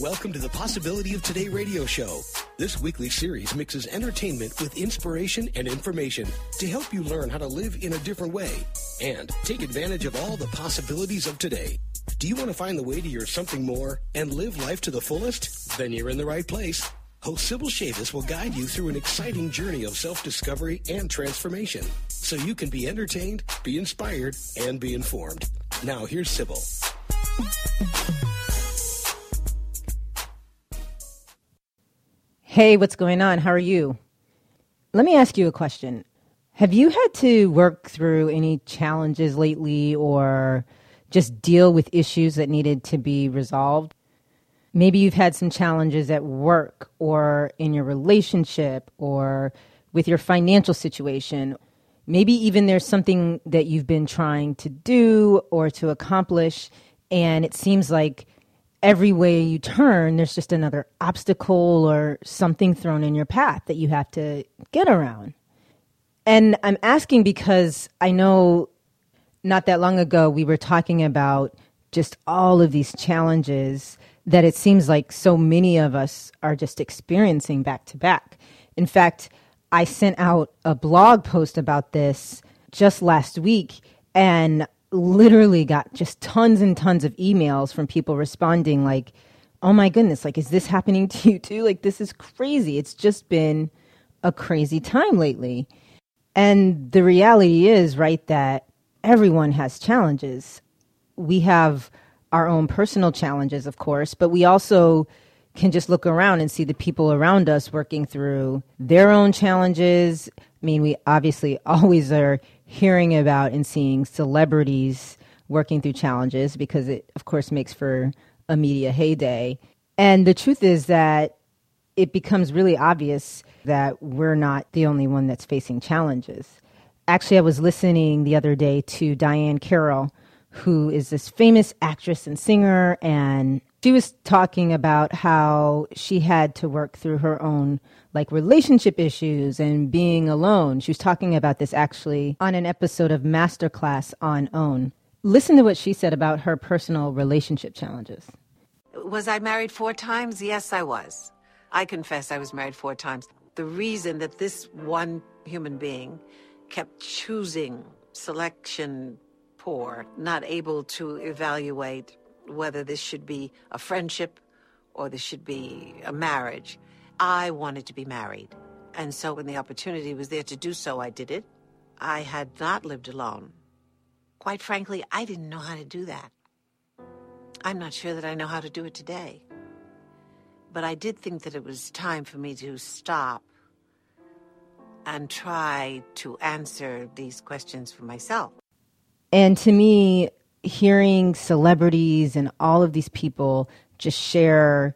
Welcome to the Possibility of Today radio show. This weekly series mixes entertainment with inspiration and information to help you learn how to live in a different way and take advantage of all the possibilities of today. Do you want to find the way to your something more and live life to the fullest? Then you're in the right place. Host Sibyl Chavis will guide you through an exciting journey of self-discovery and transformation so you can be entertained, be inspired, and be informed. Now here's Sibyl. Hey, what's going on? How are you? Let me ask you a question. Have you had to work through any challenges lately or just deal with issues that needed to be resolved? Maybe you've had some challenges at work or in your relationship or with your financial situation. Maybe even there's something that you've been trying to do or to accomplish, and it seems like every way you turn, there's just another obstacle or something thrown in your path that you have to get around. And I'm asking because I know not that long ago we were talking about just all of these challenges that it seems like so many of us are just experiencing back to back. In fact, I sent out a blog post about this just last week, and literally got just tons and tons of emails from people responding like, "Oh my goodness, like is this happening to you too? Like this is crazy. It's just been a crazy time lately." And the reality is, right, that everyone has challenges. We have our own personal challenges, of course, but we also can just look around and see the people around us working through their own challenges. I mean, we obviously always are hearing about and seeing celebrities working through challenges because it, of course, makes for a media heyday. And the truth is that it becomes really obvious that we're not the only one that's facing challenges. Actually, I was listening the other day to Diahann Carroll, who is this famous actress and singer, and she was talking about how she had to work through her own like relationship issues and being alone. She was talking about this actually on an episode of Masterclass on OWN. Listen to what she said about her personal relationship challenges. Was I married four times? Yes, I was. I confess I was married four times. The reason that this one human being kept choosing selection poor, not able to evaluate whether this should be a friendship or this should be a marriage I wanted to be married. And so when the opportunity was there to do so, I did it. I had not lived alone. Quite frankly, I didn't know how to do that. I'm not sure that I know how to do it today. But I did think that it was time for me to stop and try to answer these questions for myself. And to me, hearing celebrities and all of these people just share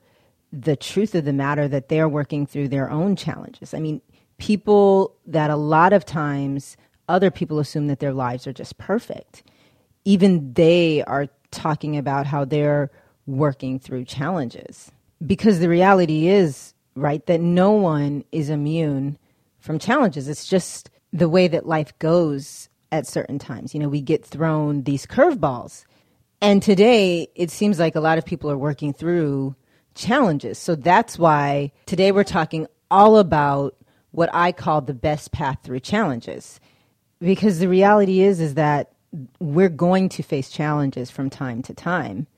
the truth of the matter that they're working through their own challenges. I mean, people that a lot of times other people assume that their lives are just perfect. Even they are talking about how they're working through challenges. Because the reality is, right, that no one is immune from challenges. It's just the way that life goes at certain times. You know, we get thrown these curveballs. And today, it seems like a lot of people are working through challenges. So that's why today we're talking all about what I call the best path through challenges. Because the reality is is that we're going to face challenges from time to time,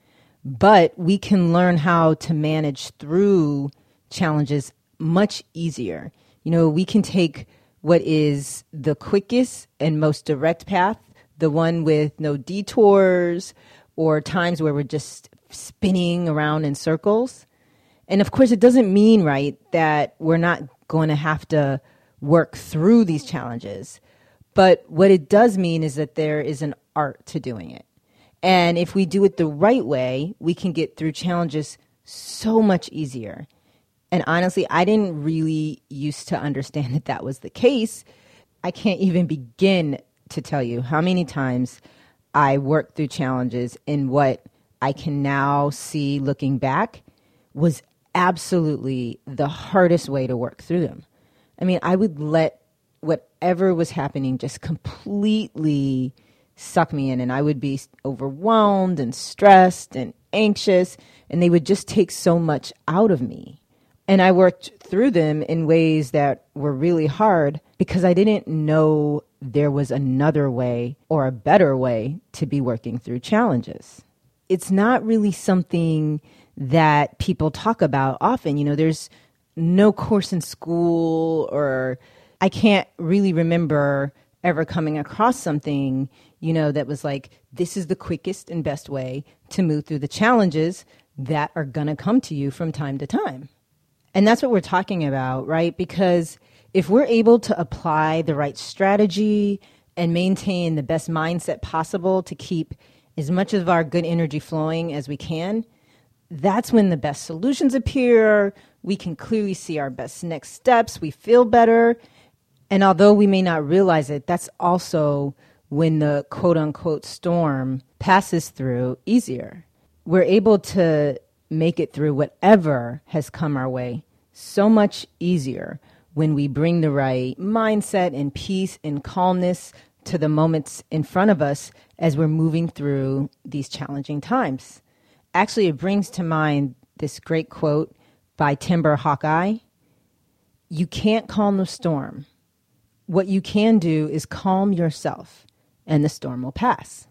but we can learn how to manage through challenges much easier. You know, we can take what is the quickest and most direct path, the one with no detours or times where we're just spinning around in circles. And of course, it doesn't mean, right, that we're not going to have to work through these challenges. But what it does mean is that there is an art to doing it. And if we do it the right way, we can get through challenges so much easier. And honestly, I didn't really used to understand that that was the case. I can't even begin to tell you how many times I worked through challenges in what I can now see looking back was absolutely the hardest way to work through them. I mean, I would let whatever was happening just completely suck me in, and I would be overwhelmed and stressed and anxious, and they would just take so much out of me. And I worked through them in ways that were really hard because I didn't know there was another way or a better way to be working through challenges. It's not really something that people talk about often. You know, there's no course in school, or I can't really remember ever coming across something, you know, that was like, this is the quickest and best way to move through the challenges that are going to come to you from time to time. And that's what we're talking about, right? Because if we're able to apply the right strategy and maintain the best mindset possible to keep as much of our good energy flowing as we can, that's when the best solutions appear. We can clearly see our best next steps. We feel better. And although we may not realize it, that's also when the quote unquote storm passes through easier. We're able to make it through whatever has come our way so much easier when we bring the right mindset and peace and calmness to the moments in front of us as we're moving through these challenging times. Actually, it brings to mind this great quote by Timber Hawkeye You can't calm the storm. What you can do is calm yourself, and the storm will pass.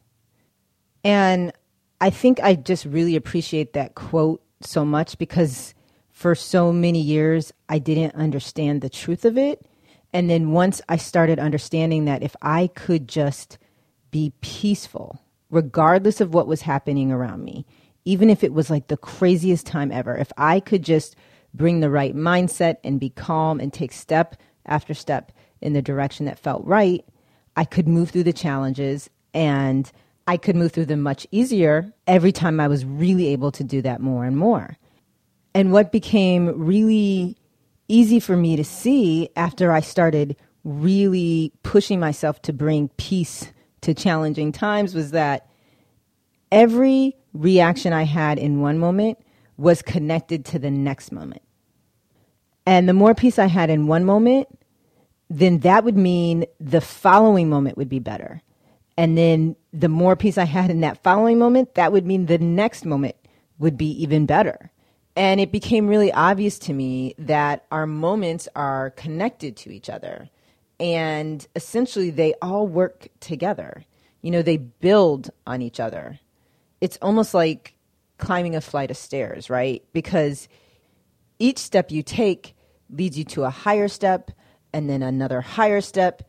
And I think I just really appreciate that quote so much because for so many years, I didn't understand the truth of it. And then once I started understanding that if I could just be peaceful, regardless of what was happening around me, even if it was like the craziest time ever, if I could just bring the right mindset and be calm and take step after step in the direction that felt right, I could move through the challenges and I could move through them much easier every time I was really able to do that more and more. And what became really easy for me to see after I started really pushing myself to bring peace to challenging times was that every reaction I had in one moment was connected to the next moment. And the more peace I had in one moment, then that would mean the following moment would be better. And then the more peace I had in that following moment, that would mean the next moment would be even better. And it became really obvious to me that our moments are connected to each other. And essentially, they all work together. You know, they build on each other. It's almost like climbing a flight of stairs, right? Because each step you take leads you to a higher step and then another higher step.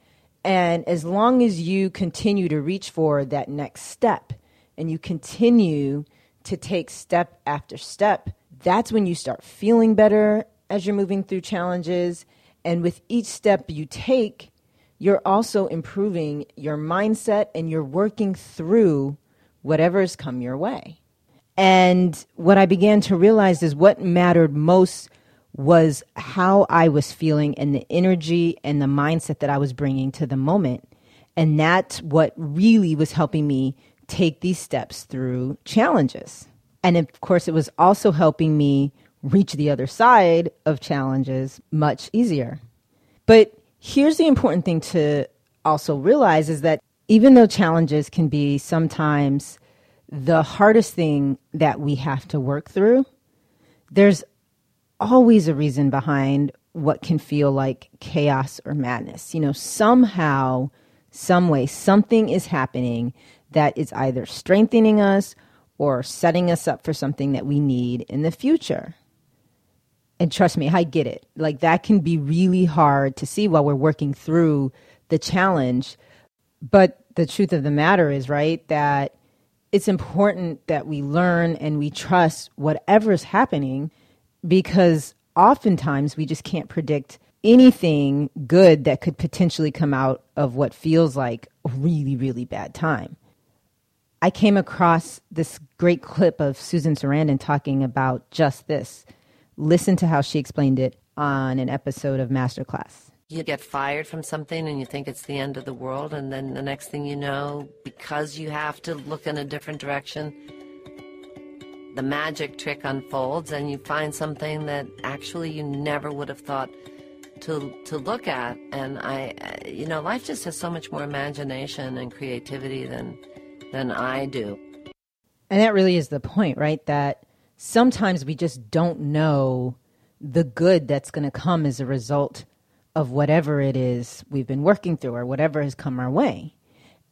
And as long as you continue to reach for that next step and you continue to take step after step, that's when you start feeling better as you're moving through challenges. And with each step you take, you're also improving your mindset and you're working through whatever's come your way. And what I began to realize is what mattered most was how I was feeling and the energy and the mindset that I was bringing to the moment. And that's what really was helping me take these steps through challenges. And of course, it was also helping me reach the other side of challenges much easier. But here's the important thing to also realize is that even though challenges can be sometimes the hardest thing that we have to work through, there's always a reason behind what can feel like chaos or madness. You know, somehow, some way, something is happening that is either strengthening us or setting us up for something that we need in the future. And trust me, I get it. Like that can be really hard to see while we're working through the challenge. But the truth of the matter is, right, that it's important that we learn and we trust whatever's happening because oftentimes we just can't predict anything good that could potentially come out of what feels like a really, really bad time. I came across this great clip of Susan Sarandon talking about just this. Listen to how she explained it on an episode of Masterclass. You get fired from something and you think it's the end of the world, and then the next thing you know, because you have to look in a different direction, the magic trick unfolds and you find something that actually you never would have thought to to look at and i you know life just has so much more imagination and creativity than than I do. And that really is the point, right? That sometimes we just don't know the good that's going to come as a result of whatever it is we've been working through or whatever has come our way.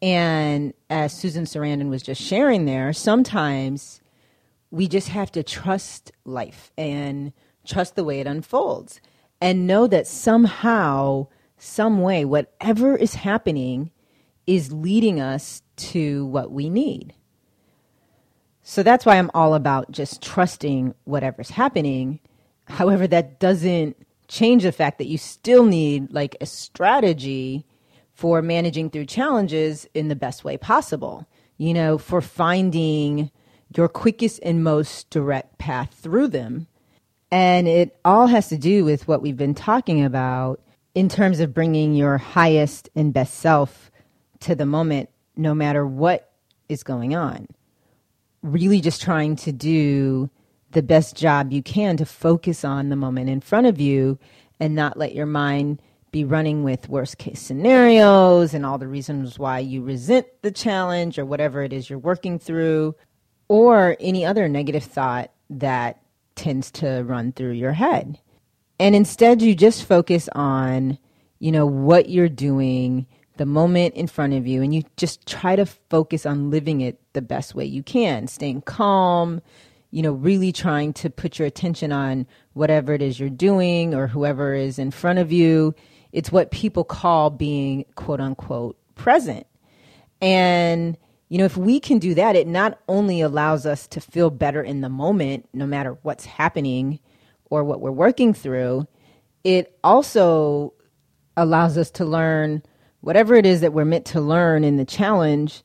And as Susan Sarandon was just sharing there, sometimes we just have to trust life and trust the way it unfolds and know that somehow, some way, whatever is happening is leading us to what we need. So that's why I'm all about just trusting whatever's happening. However, that doesn't change the fact that you still need like a strategy for managing through challenges in the best way possible. You know, for finding your quickest and most direct path through them. And it all has to do with what we've been talking about in terms of bringing your highest and best self to the moment, no matter what is going on really just trying to do the best job you can to focus on the moment in front of you and not let your mind be running with worst case scenarios and all the reasons why you resent the challenge or whatever it is you're working through or any other negative thought that tends to run through your head. And instead you just focus on, you know, what you're doing the moment in front of you and you just try to focus on living it the best way you can, staying calm, you know, really trying to put your attention on whatever it is you're doing or whoever is in front of you. It's what people call being quote unquote present. And, you know, if we can do that, it not only allows us to feel better in the moment, no matter what's happening or what we're working through, it also allows us to learn whatever it is that we're meant to learn in the challenge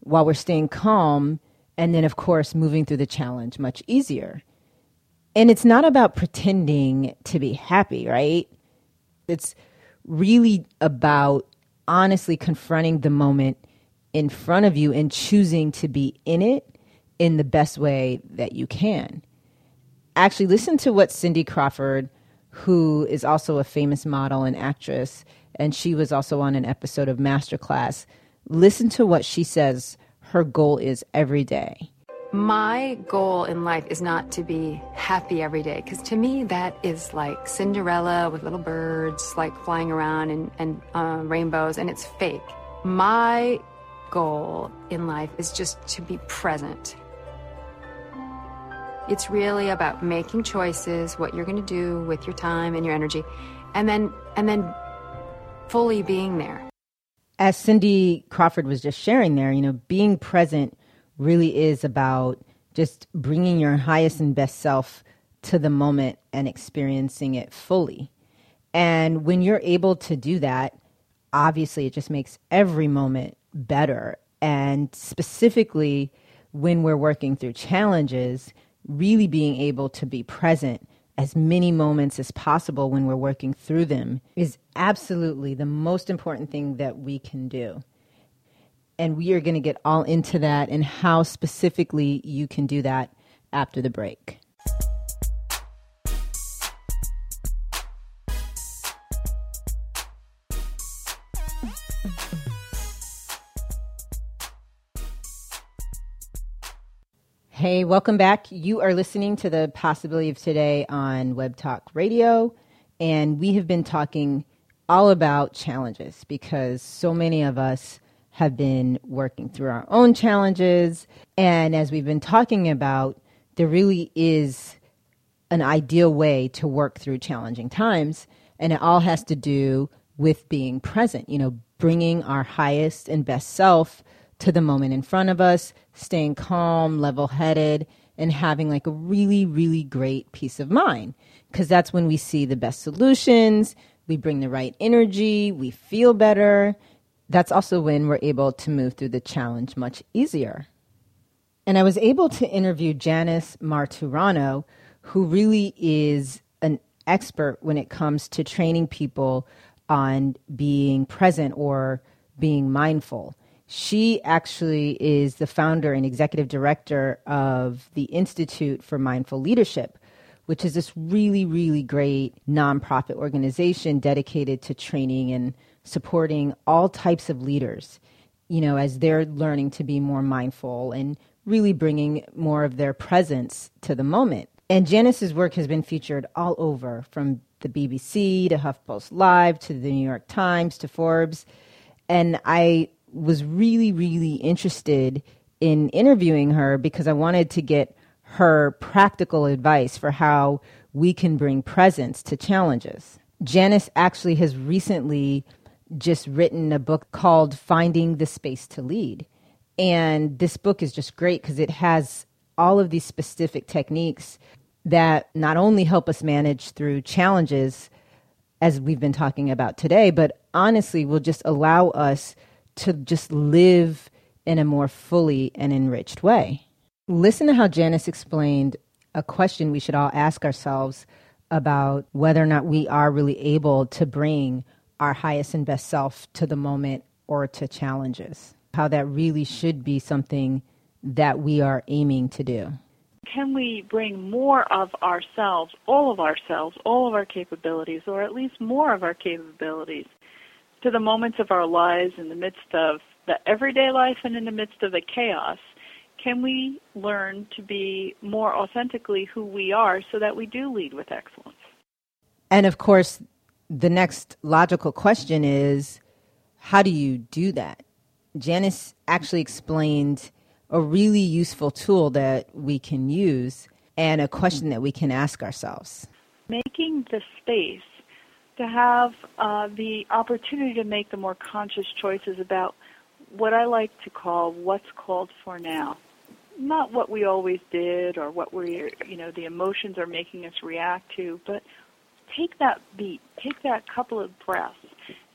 while we're staying calm. And then, of course, moving through the challenge much easier. And it's not about pretending to be happy, right? It's really about honestly confronting the moment in front of you and choosing to be in it in the best way that you can. Actually, listen to what Cindy Crawford, who is also a famous model and actress, and she was also on an episode of Masterclass. Listen to what she says her goal is every day. My goal in life is not to be happy every day, because to me, that is like Cinderella with little birds like flying around and, and uh, rainbows, and it's fake. My goal in life is just to be present. It's really about making choices, what you're going to do with your time and your energy, and then and then fully being there. As Cindy Crawford was just sharing there, you know, being present really is about just bringing your highest and best self to the moment and experiencing it fully. And when you're able to do that, obviously it just makes every moment better. And specifically when we're working through challenges, really being able to be present as many moments as possible when we're working through them is absolutely the most important thing that we can do. And we are going to get all into that and how specifically you can do that after the break. Hey, welcome back. You are listening to the Possibility of Today on Web Talk Radio, and we have been talking all about challenges because so many of us have been working through our own challenges. And as we've been talking about, there really is an ideal way to work through challenging times, and it all has to do with being present, you know, bringing our highest and best self to the moment in front of us, staying calm, level headed, and having like a really, really great peace of mind. Because that's when we see the best solutions, we bring the right energy, we feel better. That's also when we're able to move through the challenge much easier. And I was able to interview Janice Marturano, who really is an expert when it comes to training people on being present or being mindful. She actually is the founder and executive director of the Institute for Mindful Leadership, which is this really, really great nonprofit organization dedicated to training and supporting all types of leaders, you know, as they're learning to be more mindful and really bringing more of their presence to the moment. And Janice's work has been featured all over from the BBC to HuffPost Live to the New York Times to Forbes. And I was really, really interested in interviewing her because I wanted to get her practical advice for how we can bring presence to challenges. Janice actually has recently just written a book called Finding the Space to Lead. And this book is just great because it has all of these specific techniques that not only help us manage through challenges, as we've been talking about today, but honestly will just allow us to just live in a more fully and enriched way. Listen to how Janice explained a question we should all ask ourselves about whether or not we are really able to bring our highest and best self to the moment or to challenges. How that really should be something that we are aiming to do. Can we bring more of ourselves, all of ourselves, all of our capabilities, or at least more of our capabilities, to the moments of our lives in the midst of the everyday life and in the midst of the chaos? Can we learn to be more authentically who we are so that we do lead with excellence? And of course, the next logical question is how do you do that? Janice actually explained a really useful tool that we can use and a question that we can ask ourselves. Making the space to have uh, the opportunity to make the more conscious choices about what I like to call what's called for now. Not what we always did or what we, you know, the emotions are making us react to, but take that beat, take that couple of breaths,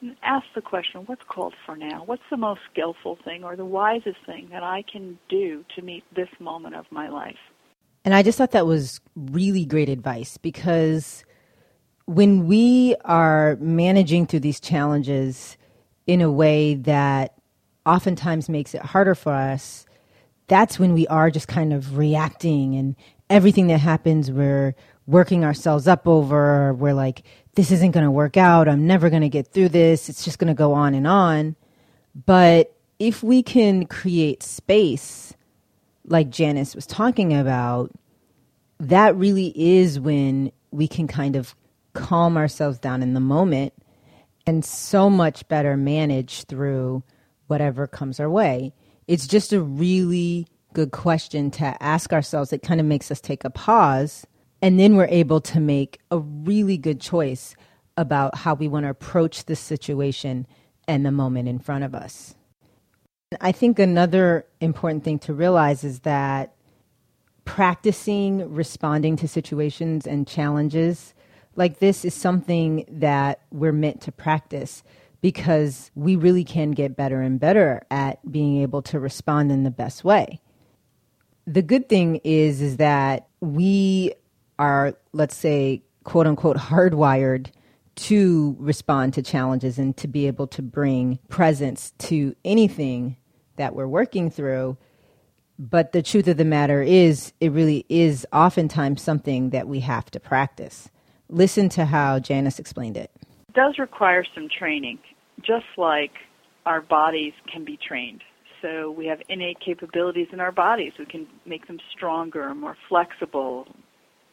and ask the question, what's called for now? What's the most skillful thing or the wisest thing that I can do to meet this moment of my life? And I just thought that was really great advice because when we are managing through these challenges in a way that oftentimes makes it harder for us, that's when we are just kind of reacting and everything that happens we're working ourselves up over we're like this isn't going to work out. I'm never going to get through this. It's just going to go on and on. But if we can create space like janice was talking about that really is when we can kind of calm ourselves down in the moment and so much better manage through whatever comes our way it's just a really good question to ask ourselves. It kind of makes us take a pause, and then we're able to make a really good choice about how we want to approach the situation and the moment in front of us. I think another important thing to realize is that practicing responding to situations and challenges like this is something that we're meant to practice because we really can get better and better at being able to respond in the best way. The good thing is is that we are let's say quote unquote hardwired to respond to challenges and to be able to bring presence to anything that we're working through. But the truth of the matter is, it really is oftentimes something that we have to practice. Listen to how Janice explained it. It does require some training just like our bodies can be trained. So we have innate capabilities in our bodies. We can make them stronger, more flexible,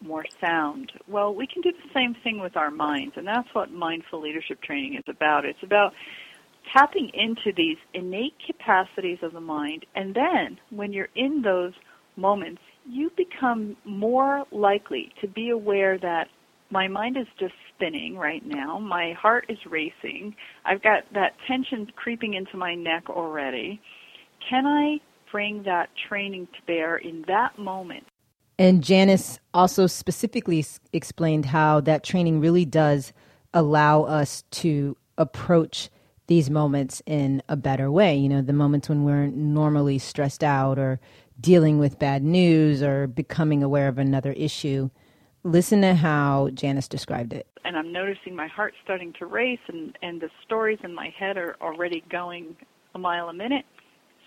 more sound. Well, we can do the same thing with our minds, and that's what mindful leadership training is about. It's about tapping into these innate capacities of the mind, and then when you're in those moments, you become more likely to be aware that my mind is just spinning right now. My heart is racing. I've got that tension creeping into my neck already. Can I bring that training to bear in that moment? And Janice also specifically explained how that training really does allow us to approach these moments in a better way. You know, the moments when we're normally stressed out or dealing with bad news or becoming aware of another issue Listen to how Janice described it. And I'm noticing my heart starting to race, and, and the stories in my head are already going a mile a minute.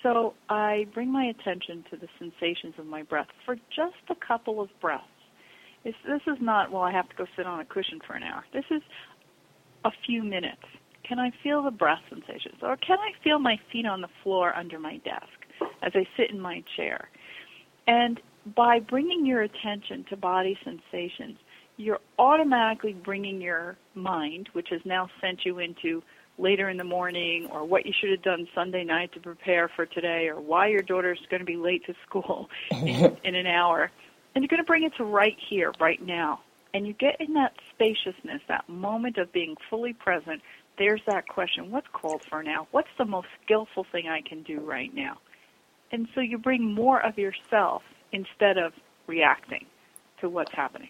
So I bring my attention to the sensations of my breath for just a couple of breaths. It's, this is not, well, I have to go sit on a cushion for an hour. This is a few minutes. Can I feel the breath sensations? Or can I feel my feet on the floor under my desk as I sit in my chair? And by bringing your attention to body sensations, you're automatically bringing your mind, which has now sent you into later in the morning or what you should have done Sunday night to prepare for today or why your daughter's going to be late to school in, in an hour. And you're going to bring it to right here, right now. And you get in that spaciousness, that moment of being fully present. There's that question what's called for now? What's the most skillful thing I can do right now? And so you bring more of yourself instead of reacting to what's happening.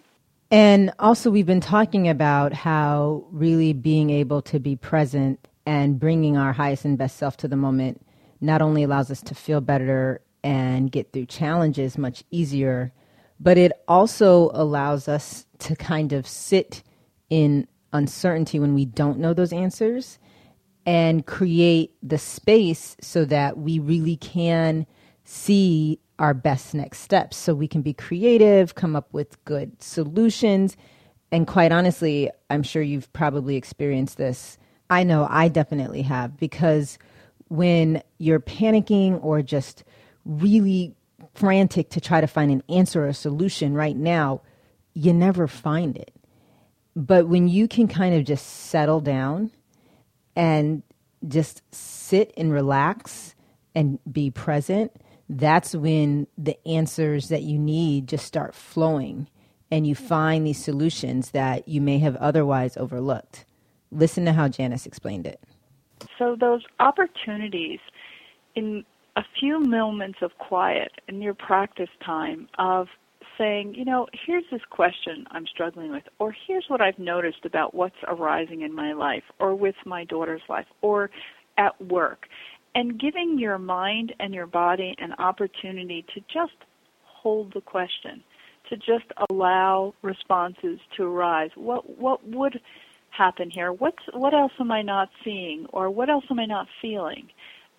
And also, we've been talking about how really being able to be present and bringing our highest and best self to the moment not only allows us to feel better and get through challenges much easier, but it also allows us to kind of sit in uncertainty when we don't know those answers and create the space so that we really can see our best next steps so we can be creative, come up with good solutions. And quite honestly, I'm sure you've probably experienced this. I know I definitely have because when you're panicking or just really frantic to try to find an answer or a solution right now, you never find it. But when you can kind of just settle down and just sit and relax and be present, that's when the answers that you need just start flowing and you find these solutions that you may have otherwise overlooked. Listen to how Janice explained it. So, those opportunities in a few moments of quiet in your practice time of saying, you know, here's this question I'm struggling with, or here's what I've noticed about what's arising in my life, or with my daughter's life, or at work and giving your mind and your body an opportunity to just hold the question, to just allow responses to arise. What what would happen here? What's what else am I not seeing or what else am I not feeling?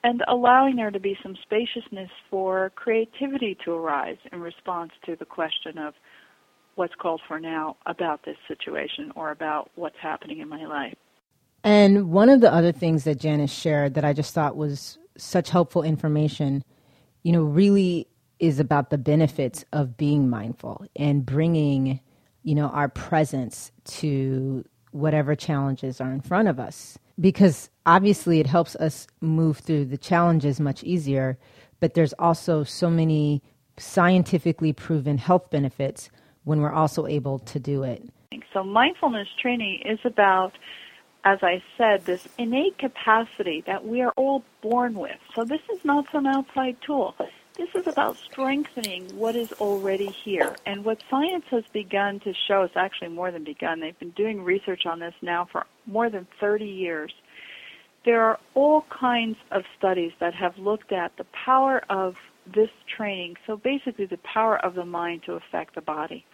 And allowing there to be some spaciousness for creativity to arise in response to the question of what's called for now about this situation or about what's happening in my life. And one of the other things that Janice shared that I just thought was such helpful information, you know, really is about the benefits of being mindful and bringing, you know, our presence to whatever challenges are in front of us. Because obviously it helps us move through the challenges much easier, but there's also so many scientifically proven health benefits when we're also able to do it. So mindfulness training is about as I said, this innate capacity that we are all born with. So this is not some outside tool. This is about strengthening what is already here. And what science has begun to show, it's actually more than begun, they've been doing research on this now for more than 30 years. There are all kinds of studies that have looked at the power of this training, so basically the power of the mind to affect the body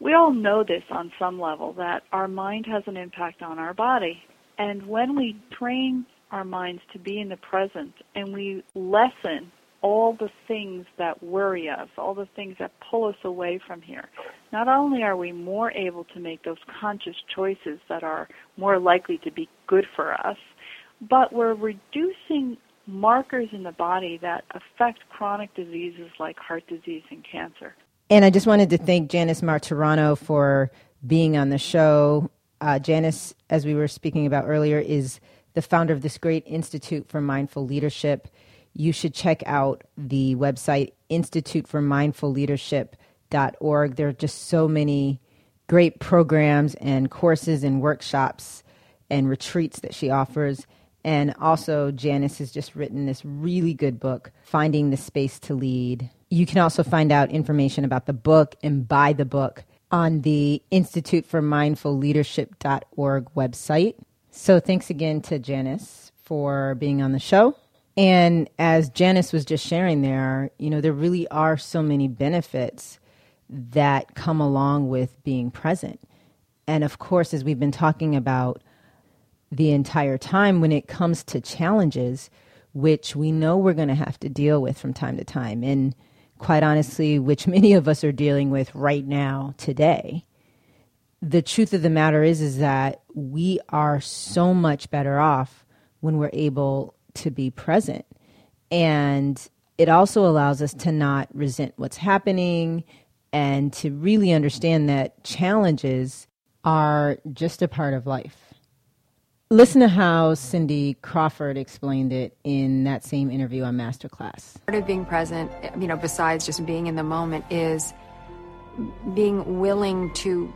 we all know this on some level that our mind has an impact on our body. And when we train our minds to be in the present and we lessen all the things that worry us, all the things that pull us away from here, not only are we more able to make those conscious choices that are more likely to be good for us, but we're reducing markers in the body that affect chronic diseases like heart disease and cancer. And I just wanted to thank Janice Marturano for being on the show. Uh, Janice, as we were speaking about earlier, is the founder of this great Institute for Mindful Leadership. You should check out the website instituteformindfulleadership.org. There are just so many great programs and courses and workshops and retreats that she offers. And also, Janice has just written this really good book, Finding the Space to Lead you can also find out information about the book and buy the book on the Institute for Mindful Leadership.org website. So thanks again to Janice for being on the show. And as Janice was just sharing there, you know, there really are so many benefits that come along with being present. And of course, as we've been talking about the entire time, when it comes to challenges, which we know we're going to have to deal with from time to time, and quite honestly, which many of us are dealing with right now today. The truth of the matter is is that we are so much better off when we're able to be present. And it also allows us to not resent what's happening and to really understand that challenges are just a part of life. Listen to how Cindy Crawford explained it in that same interview on Masterclass. Part of being present, you know, besides just being in the moment, is being willing to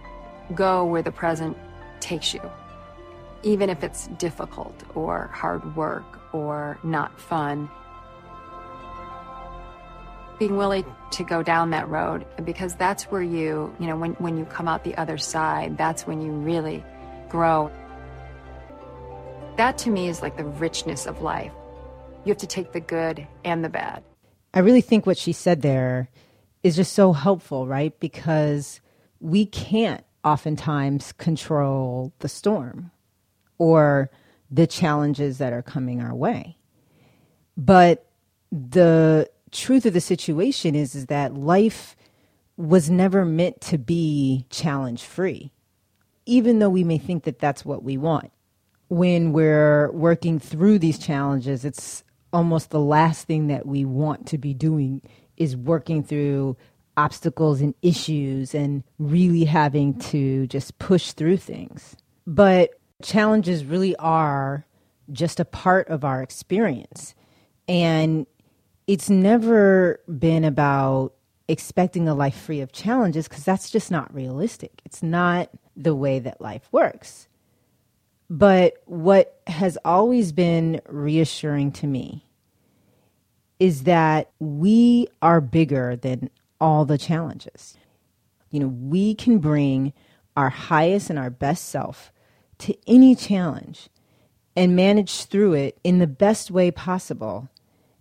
go where the present takes you, even if it's difficult or hard work or not fun. Being willing to go down that road because that's where you, you know, when, when you come out the other side, that's when you really grow. That to me is like the richness of life. You have to take the good and the bad. I really think what she said there is just so helpful, right? Because we can't oftentimes control the storm or the challenges that are coming our way. But the truth of the situation is, is that life was never meant to be challenge free, even though we may think that that's what we want. When we're working through these challenges, it's almost the last thing that we want to be doing is working through obstacles and issues and really having to just push through things. But challenges really are just a part of our experience. And it's never been about expecting a life free of challenges because that's just not realistic. It's not the way that life works. But what has always been reassuring to me is that we are bigger than all the challenges. You know, we can bring our highest and our best self to any challenge and manage through it in the best way possible.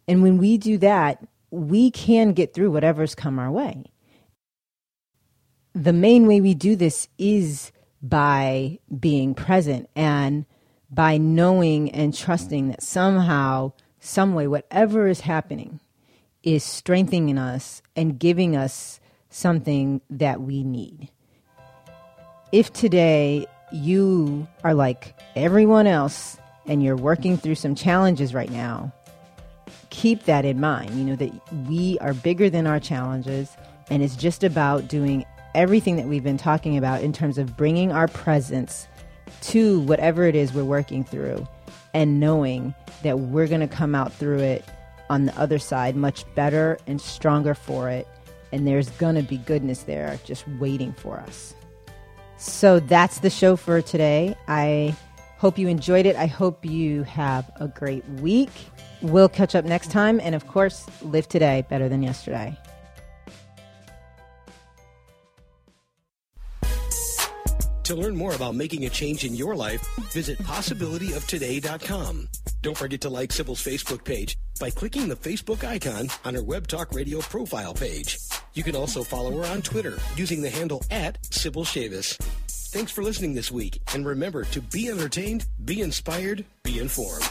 And when we do that, we can get through whatever's come our way. The main way we do this is by being present and by knowing and trusting that somehow, some way, whatever is happening is strengthening us and giving us something that we need. If today you are like everyone else and you're working through some challenges right now, keep that in mind. You know, that we are bigger than our challenges, and it's just about doing everything that we've been talking about in terms of bringing our presence to whatever it is we're working through and knowing that we're going to come out through it on the other side much better and stronger for it. And there's going to be goodness there just waiting for us. So that's the show for today. I hope you enjoyed it. I hope you have a great week. We'll catch up next time. And of course, live today better than yesterday. To learn more about making a change in your life, visit possibilityoftoday.com. Don't forget to like Sibyl's Facebook page by clicking the Facebook icon on her Web Talk Radio profile page. You can also follow her on Twitter using the handle at Sibyl Chavis. Thanks for listening this week, and remember to be entertained, be inspired, be informed.